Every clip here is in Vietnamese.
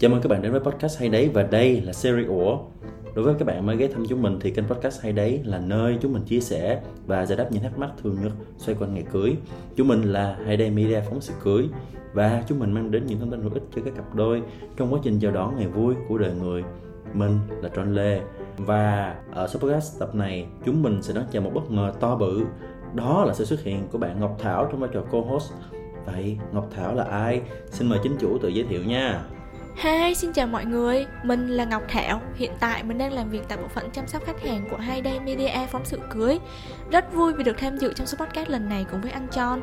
Chào mừng các bạn đến với podcast hay đấy và đây là series Ủa. Đối với các bạn mới ghé thăm chúng mình thì kênh podcast hay đấy là nơi chúng mình chia sẻ và giải đáp những thắc mắc thường nhật xoay quanh ngày cưới. Chúng mình là Hay Đây Media phóng sự cưới và chúng mình mang đến những thông tin hữu ích cho các cặp đôi trong quá trình chào đón ngày vui của đời người. Mình là tron Lê và ở số podcast tập này, chúng mình sẽ đón chào một bất ngờ to bự đó là sự xuất hiện của bạn Ngọc Thảo trong vai trò co-host Vậy Ngọc Thảo là ai? Xin mời chính chủ tự giới thiệu nha Hi, xin chào mọi người, mình là Ngọc Thảo. Hiện tại mình đang làm việc tại bộ phận chăm sóc khách hàng của Hai Day Media phóng sự cưới. Rất vui vì được tham dự trong số podcast lần này cùng với anh John.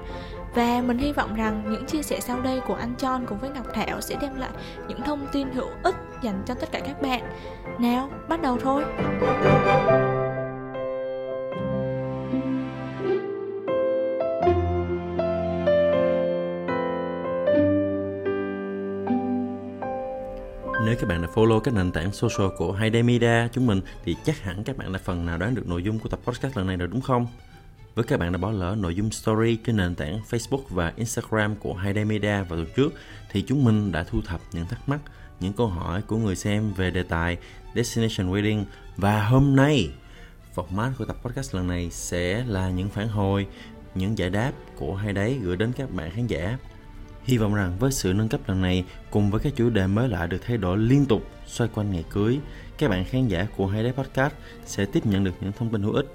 Và mình hy vọng rằng những chia sẻ sau đây của anh John cùng với Ngọc Thảo sẽ đem lại những thông tin hữu ích dành cho tất cả các bạn. Nào, bắt đầu thôi. Các bạn đã follow các nền tảng social của Hayday Media. Chúng mình thì chắc hẳn các bạn đã phần nào đoán được nội dung của tập podcast lần này rồi đúng không? Với các bạn đã bỏ lỡ nội dung story trên nền tảng Facebook và Instagram của Hayday Media vào tuần trước thì chúng mình đã thu thập những thắc mắc, những câu hỏi của người xem về đề tài Destination Wedding. Và hôm nay format của tập podcast lần này sẽ là những phản hồi, những giải đáp của Hayday gửi đến các bạn khán giả. Hy vọng rằng với sự nâng cấp lần này cùng với các chủ đề mới lạ được thay đổi liên tục xoay quanh ngày cưới, các bạn khán giả của Hay Đấy Podcast sẽ tiếp nhận được những thông tin hữu ích,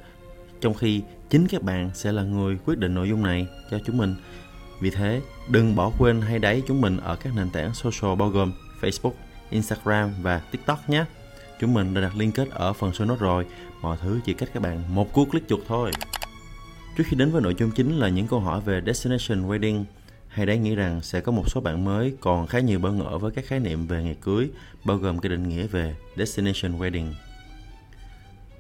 trong khi chính các bạn sẽ là người quyết định nội dung này cho chúng mình. Vì thế, đừng bỏ quên Hay Đấy chúng mình ở các nền tảng social bao gồm Facebook, Instagram và TikTok nhé. Chúng mình đã đặt liên kết ở phần show notes rồi, mọi thứ chỉ cách các bạn một cú click chuột thôi. Trước khi đến với nội dung chính là những câu hỏi về Destination Wedding, hay đáng nghĩ rằng sẽ có một số bạn mới còn khá nhiều bỡ ngỡ với các khái niệm về ngày cưới, bao gồm cái định nghĩa về destination wedding.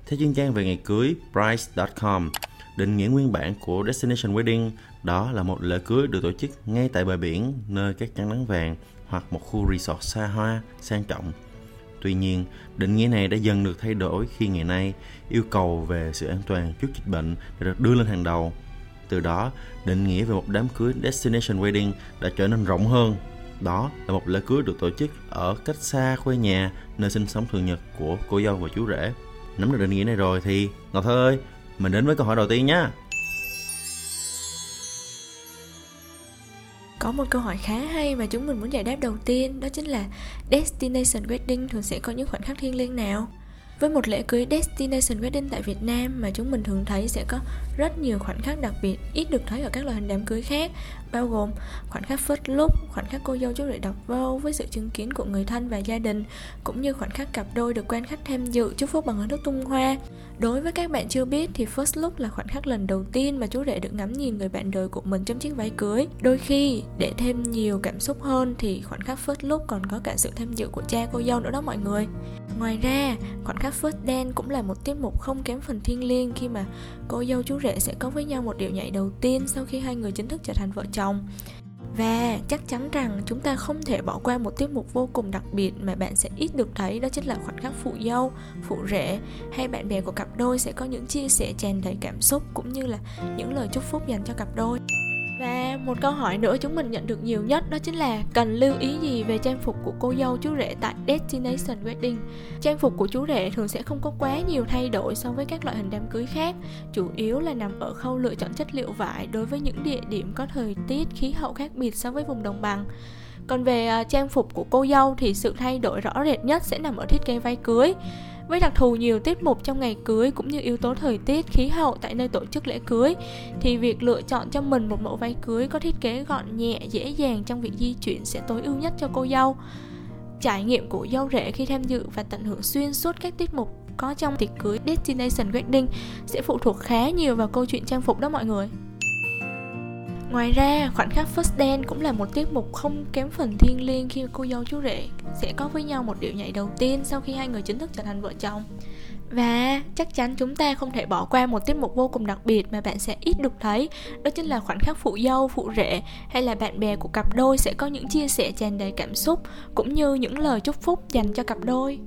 Theo chuyên trang về ngày cưới Price.com, định nghĩa nguyên bản của destination wedding đó là một lễ cưới được tổ chức ngay tại bờ biển nơi các trắng nắng vàng hoặc một khu resort xa hoa, sang trọng. Tuy nhiên, định nghĩa này đã dần được thay đổi khi ngày nay yêu cầu về sự an toàn trước dịch bệnh đã được đưa lên hàng đầu từ đó, định nghĩa về một đám cưới destination wedding đã trở nên rộng hơn. Đó là một lễ cưới được tổ chức ở cách xa quê nhà, nơi sinh sống thường nhật của cô dâu và chú rể. Nắm được định nghĩa này rồi thì Ngọc Thơ ơi, mình đến với câu hỏi đầu tiên nhé. Có một câu hỏi khá hay mà chúng mình muốn giải đáp đầu tiên Đó chính là Destination Wedding thường sẽ có những khoảnh khắc thiêng liêng nào? Với một lễ cưới Destination Wedding tại Việt Nam mà chúng mình thường thấy sẽ có rất nhiều khoảnh khắc đặc biệt ít được thấy ở các loại hình đám cưới khác bao gồm khoảnh khắc first look, khoảnh khắc cô dâu chú rể đọc vô với sự chứng kiến của người thân và gia đình cũng như khoảnh khắc cặp đôi được quan khách tham dự chúc phúc bằng hình nước tung hoa. Đối với các bạn chưa biết thì first look là khoảnh khắc lần đầu tiên mà chú rể được ngắm nhìn người bạn đời của mình trong chiếc váy cưới. Đôi khi để thêm nhiều cảm xúc hơn thì khoảnh khắc first look còn có cả sự tham dự của cha cô dâu nữa đó mọi người. Ngoài ra, khoảnh khắc first dance cũng là một tiết mục không kém phần thiêng liêng khi mà cô dâu chú rể sẽ có với nhau một điệu nhảy đầu tiên sau khi hai người chính thức trở thành vợ chồng và chắc chắn rằng chúng ta không thể bỏ qua một tiết mục vô cùng đặc biệt mà bạn sẽ ít được thấy đó chính là khoảnh khắc phụ dâu, phụ rể hay bạn bè của cặp đôi sẽ có những chia sẻ tràn đầy cảm xúc cũng như là những lời chúc phúc dành cho cặp đôi. Và một câu hỏi nữa chúng mình nhận được nhiều nhất đó chính là cần lưu ý gì về trang phục của cô dâu chú rể tại Destination Wedding. Trang phục của chú rể thường sẽ không có quá nhiều thay đổi so với các loại hình đám cưới khác, chủ yếu là nằm ở khâu lựa chọn chất liệu vải đối với những địa điểm có thời tiết, khí hậu khác biệt so với vùng đồng bằng. Còn về à, trang phục của cô dâu thì sự thay đổi rõ rệt nhất sẽ nằm ở thiết kế váy cưới. Với đặc thù nhiều tiết mục trong ngày cưới cũng như yếu tố thời tiết, khí hậu tại nơi tổ chức lễ cưới thì việc lựa chọn cho mình một mẫu váy cưới có thiết kế gọn nhẹ, dễ dàng trong việc di chuyển sẽ tối ưu nhất cho cô dâu. Trải nghiệm của dâu rể khi tham dự và tận hưởng xuyên suốt các tiết mục có trong tiệc cưới Destination Wedding sẽ phụ thuộc khá nhiều vào câu chuyện trang phục đó mọi người. Ngoài ra, khoảnh khắc First Dance cũng là một tiết mục không kém phần thiêng liêng khi cô dâu chú rể sẽ có với nhau một điệu nhảy đầu tiên sau khi hai người chính thức trở thành vợ chồng. Và chắc chắn chúng ta không thể bỏ qua một tiết mục vô cùng đặc biệt mà bạn sẽ ít được thấy Đó chính là khoảnh khắc phụ dâu, phụ rể hay là bạn bè của cặp đôi sẽ có những chia sẻ tràn đầy cảm xúc Cũng như những lời chúc phúc dành cho cặp đôi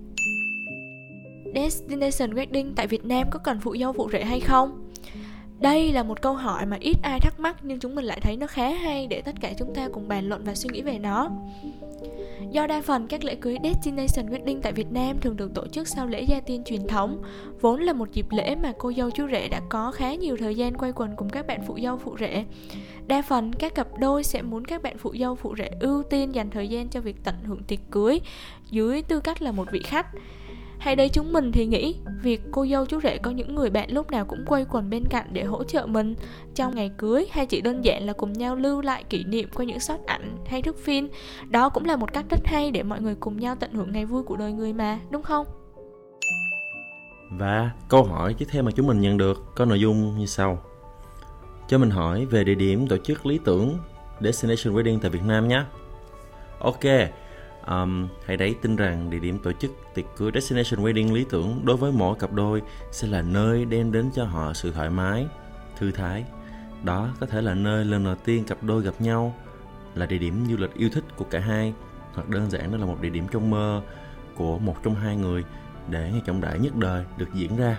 Destination Wedding tại Việt Nam có cần phụ dâu phụ rể hay không? Đây là một câu hỏi mà ít ai thắc mắc nhưng chúng mình lại thấy nó khá hay để tất cả chúng ta cùng bàn luận và suy nghĩ về nó. Do đa phần các lễ cưới Destination Wedding tại Việt Nam thường được tổ chức sau lễ gia tiên truyền thống, vốn là một dịp lễ mà cô dâu chú rể đã có khá nhiều thời gian quay quần cùng các bạn phụ dâu phụ rể. Đa phần các cặp đôi sẽ muốn các bạn phụ dâu phụ rể ưu tiên dành thời gian cho việc tận hưởng tiệc cưới dưới tư cách là một vị khách hay đây chúng mình thì nghĩ việc cô dâu chú rể có những người bạn lúc nào cũng quay quần bên cạnh để hỗ trợ mình. Trong ngày cưới hay chỉ đơn giản là cùng nhau lưu lại kỷ niệm qua những shot ảnh hay thước phim. Đó cũng là một cách rất hay để mọi người cùng nhau tận hưởng ngày vui của đời người mà đúng không? Và câu hỏi tiếp theo mà chúng mình nhận được có nội dung như sau. Cho mình hỏi về địa điểm tổ chức lý tưởng Destination Wedding tại Việt Nam nhé. Ok, Um, hãy đấy tin rằng địa điểm tổ chức tiệc cưới Destination Wedding lý tưởng đối với mỗi cặp đôi sẽ là nơi đem đến cho họ sự thoải mái, thư thái. Đó có thể là nơi lần đầu tiên cặp đôi gặp nhau, là địa điểm du lịch yêu thích của cả hai, hoặc đơn giản đó là một địa điểm trong mơ của một trong hai người để ngày trọng đại nhất đời được diễn ra.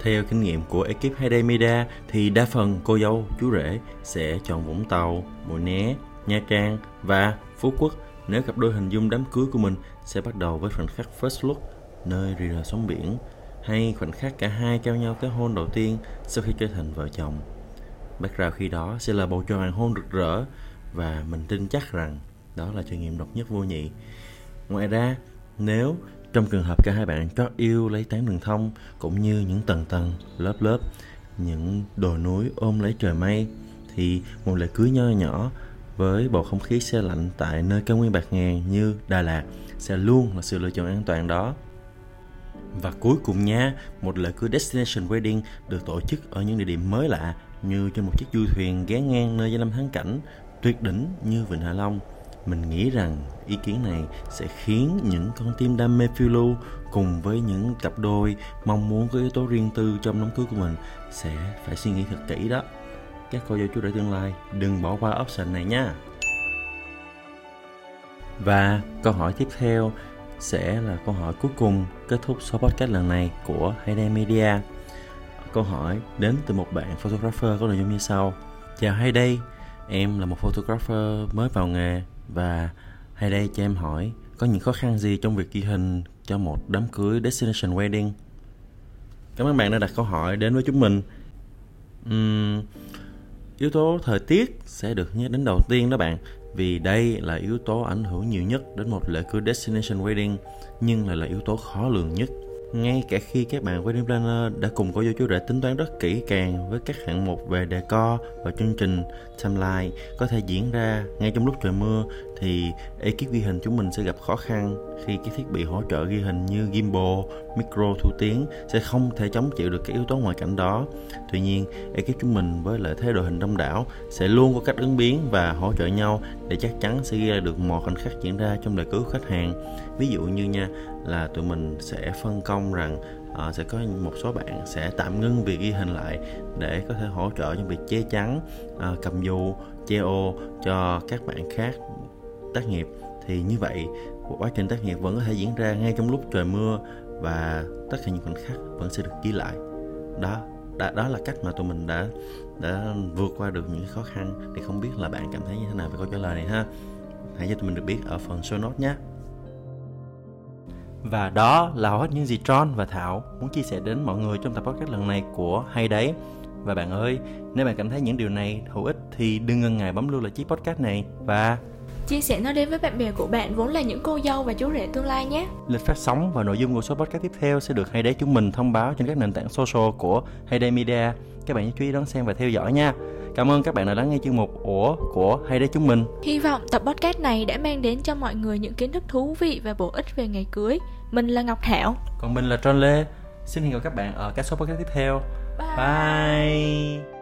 Theo kinh nghiệm của ekip Hayday Media thì đa phần cô dâu, chú rể sẽ chọn Vũng Tàu, Mũi Né, Nha Trang và Phú Quốc nếu cặp đôi hình dung đám cưới của mình sẽ bắt đầu với khoảnh khắc first look, nơi rì rờ sóng biển, hay khoảnh khắc cả hai trao nhau cái hôn đầu tiên sau khi trở thành vợ chồng. Background khi đó sẽ là bầu trời hoàng hôn rực rỡ và mình tin chắc rằng đó là trải nghiệm độc nhất vô nhị. Ngoài ra, nếu trong trường hợp cả hai bạn trót yêu lấy tán đường thông cũng như những tầng tầng, lớp lớp, những đồi núi ôm lấy trời mây thì một lễ cưới nho nhỏ với bầu không khí xe lạnh tại nơi cao nguyên bạc ngàn như Đà Lạt sẽ luôn là sự lựa chọn an toàn đó. Và cuối cùng nha, một lễ cưới Destination Wedding được tổ chức ở những địa điểm mới lạ như trên một chiếc du thuyền ghé ngang nơi danh lam thắng cảnh tuyệt đỉnh như Vịnh Hạ Long. Mình nghĩ rằng ý kiến này sẽ khiến những con tim đam mê phiêu lưu cùng với những cặp đôi mong muốn có yếu tố riêng tư trong đám cưới của mình sẽ phải suy nghĩ thật kỹ đó các cô dâu chú rể tương lai đừng bỏ qua option này nha và câu hỏi tiếp theo sẽ là câu hỏi cuối cùng kết thúc số podcast lần này của Hayden Media. Câu hỏi đến từ một bạn photographer có nội dung như sau. Chào Hayday, em là một photographer mới vào nghề và Hayday cho em hỏi có những khó khăn gì trong việc ghi hình cho một đám cưới destination wedding? Cảm ơn bạn đã đặt câu hỏi đến với chúng mình. Uhm, yếu tố thời tiết sẽ được nhắc đến đầu tiên đó bạn, vì đây là yếu tố ảnh hưởng nhiều nhất đến một lễ cưới destination wedding, nhưng lại là yếu tố khó lường nhất ngay cả khi các bạn wedding planner đã cùng cô dâu chú rể tính toán rất kỹ càng với các hạng mục về decor và chương trình timeline có thể diễn ra ngay trong lúc trời mưa thì ekip ghi hình chúng mình sẽ gặp khó khăn khi các thiết bị hỗ trợ ghi hình như gimbal, micro thu tiếng sẽ không thể chống chịu được các yếu tố ngoại cảnh đó. Tuy nhiên, ekip chúng mình với lợi thế đội hình đông đảo sẽ luôn có cách ứng biến và hỗ trợ nhau để chắc chắn sẽ ghi lại được một khoảnh khắc diễn ra trong đời cứu khách hàng. Ví dụ như nha là tụi mình sẽ phân công rằng uh, sẽ có một số bạn sẽ tạm ngưng việc ghi hình lại để có thể hỗ trợ trong việc che chắn uh, cầm dù che ô cho các bạn khác tác nghiệp thì như vậy quá trình tác nghiệp vẫn có thể diễn ra ngay trong lúc trời mưa và tất cả những khoảnh khắc vẫn sẽ được ghi lại đó đó, đó là cách mà tụi mình đã đã vượt qua được những khó khăn. Thì không biết là bạn cảm thấy như thế nào về câu trả lời này ha? Hãy cho tụi mình được biết ở phần show note nhé. Và đó là hết những gì John và Thảo muốn chia sẻ đến mọi người trong tập podcast lần này của Hay Đấy. Và bạn ơi, nếu bạn cảm thấy những điều này hữu ích thì đừng ngần ngại bấm lưu lại chiếc podcast này. Và chia sẻ nó đến với bạn bè của bạn vốn là những cô dâu và chú rể tương lai nhé. Lịch phát sóng và nội dung của số podcast tiếp theo sẽ được Hayday chúng mình thông báo trên các nền tảng social của Hayday Media. Các bạn nhớ chú ý đón xem và theo dõi nha. Cảm ơn các bạn đã lắng nghe chương mục Ủa của Hayday chúng mình. Hy vọng tập podcast này đã mang đến cho mọi người những kiến thức thú vị và bổ ích về ngày cưới. Mình là Ngọc Thảo. Còn mình là John Lê. Xin hẹn gặp các bạn ở các số podcast tiếp theo. Bye. Bye.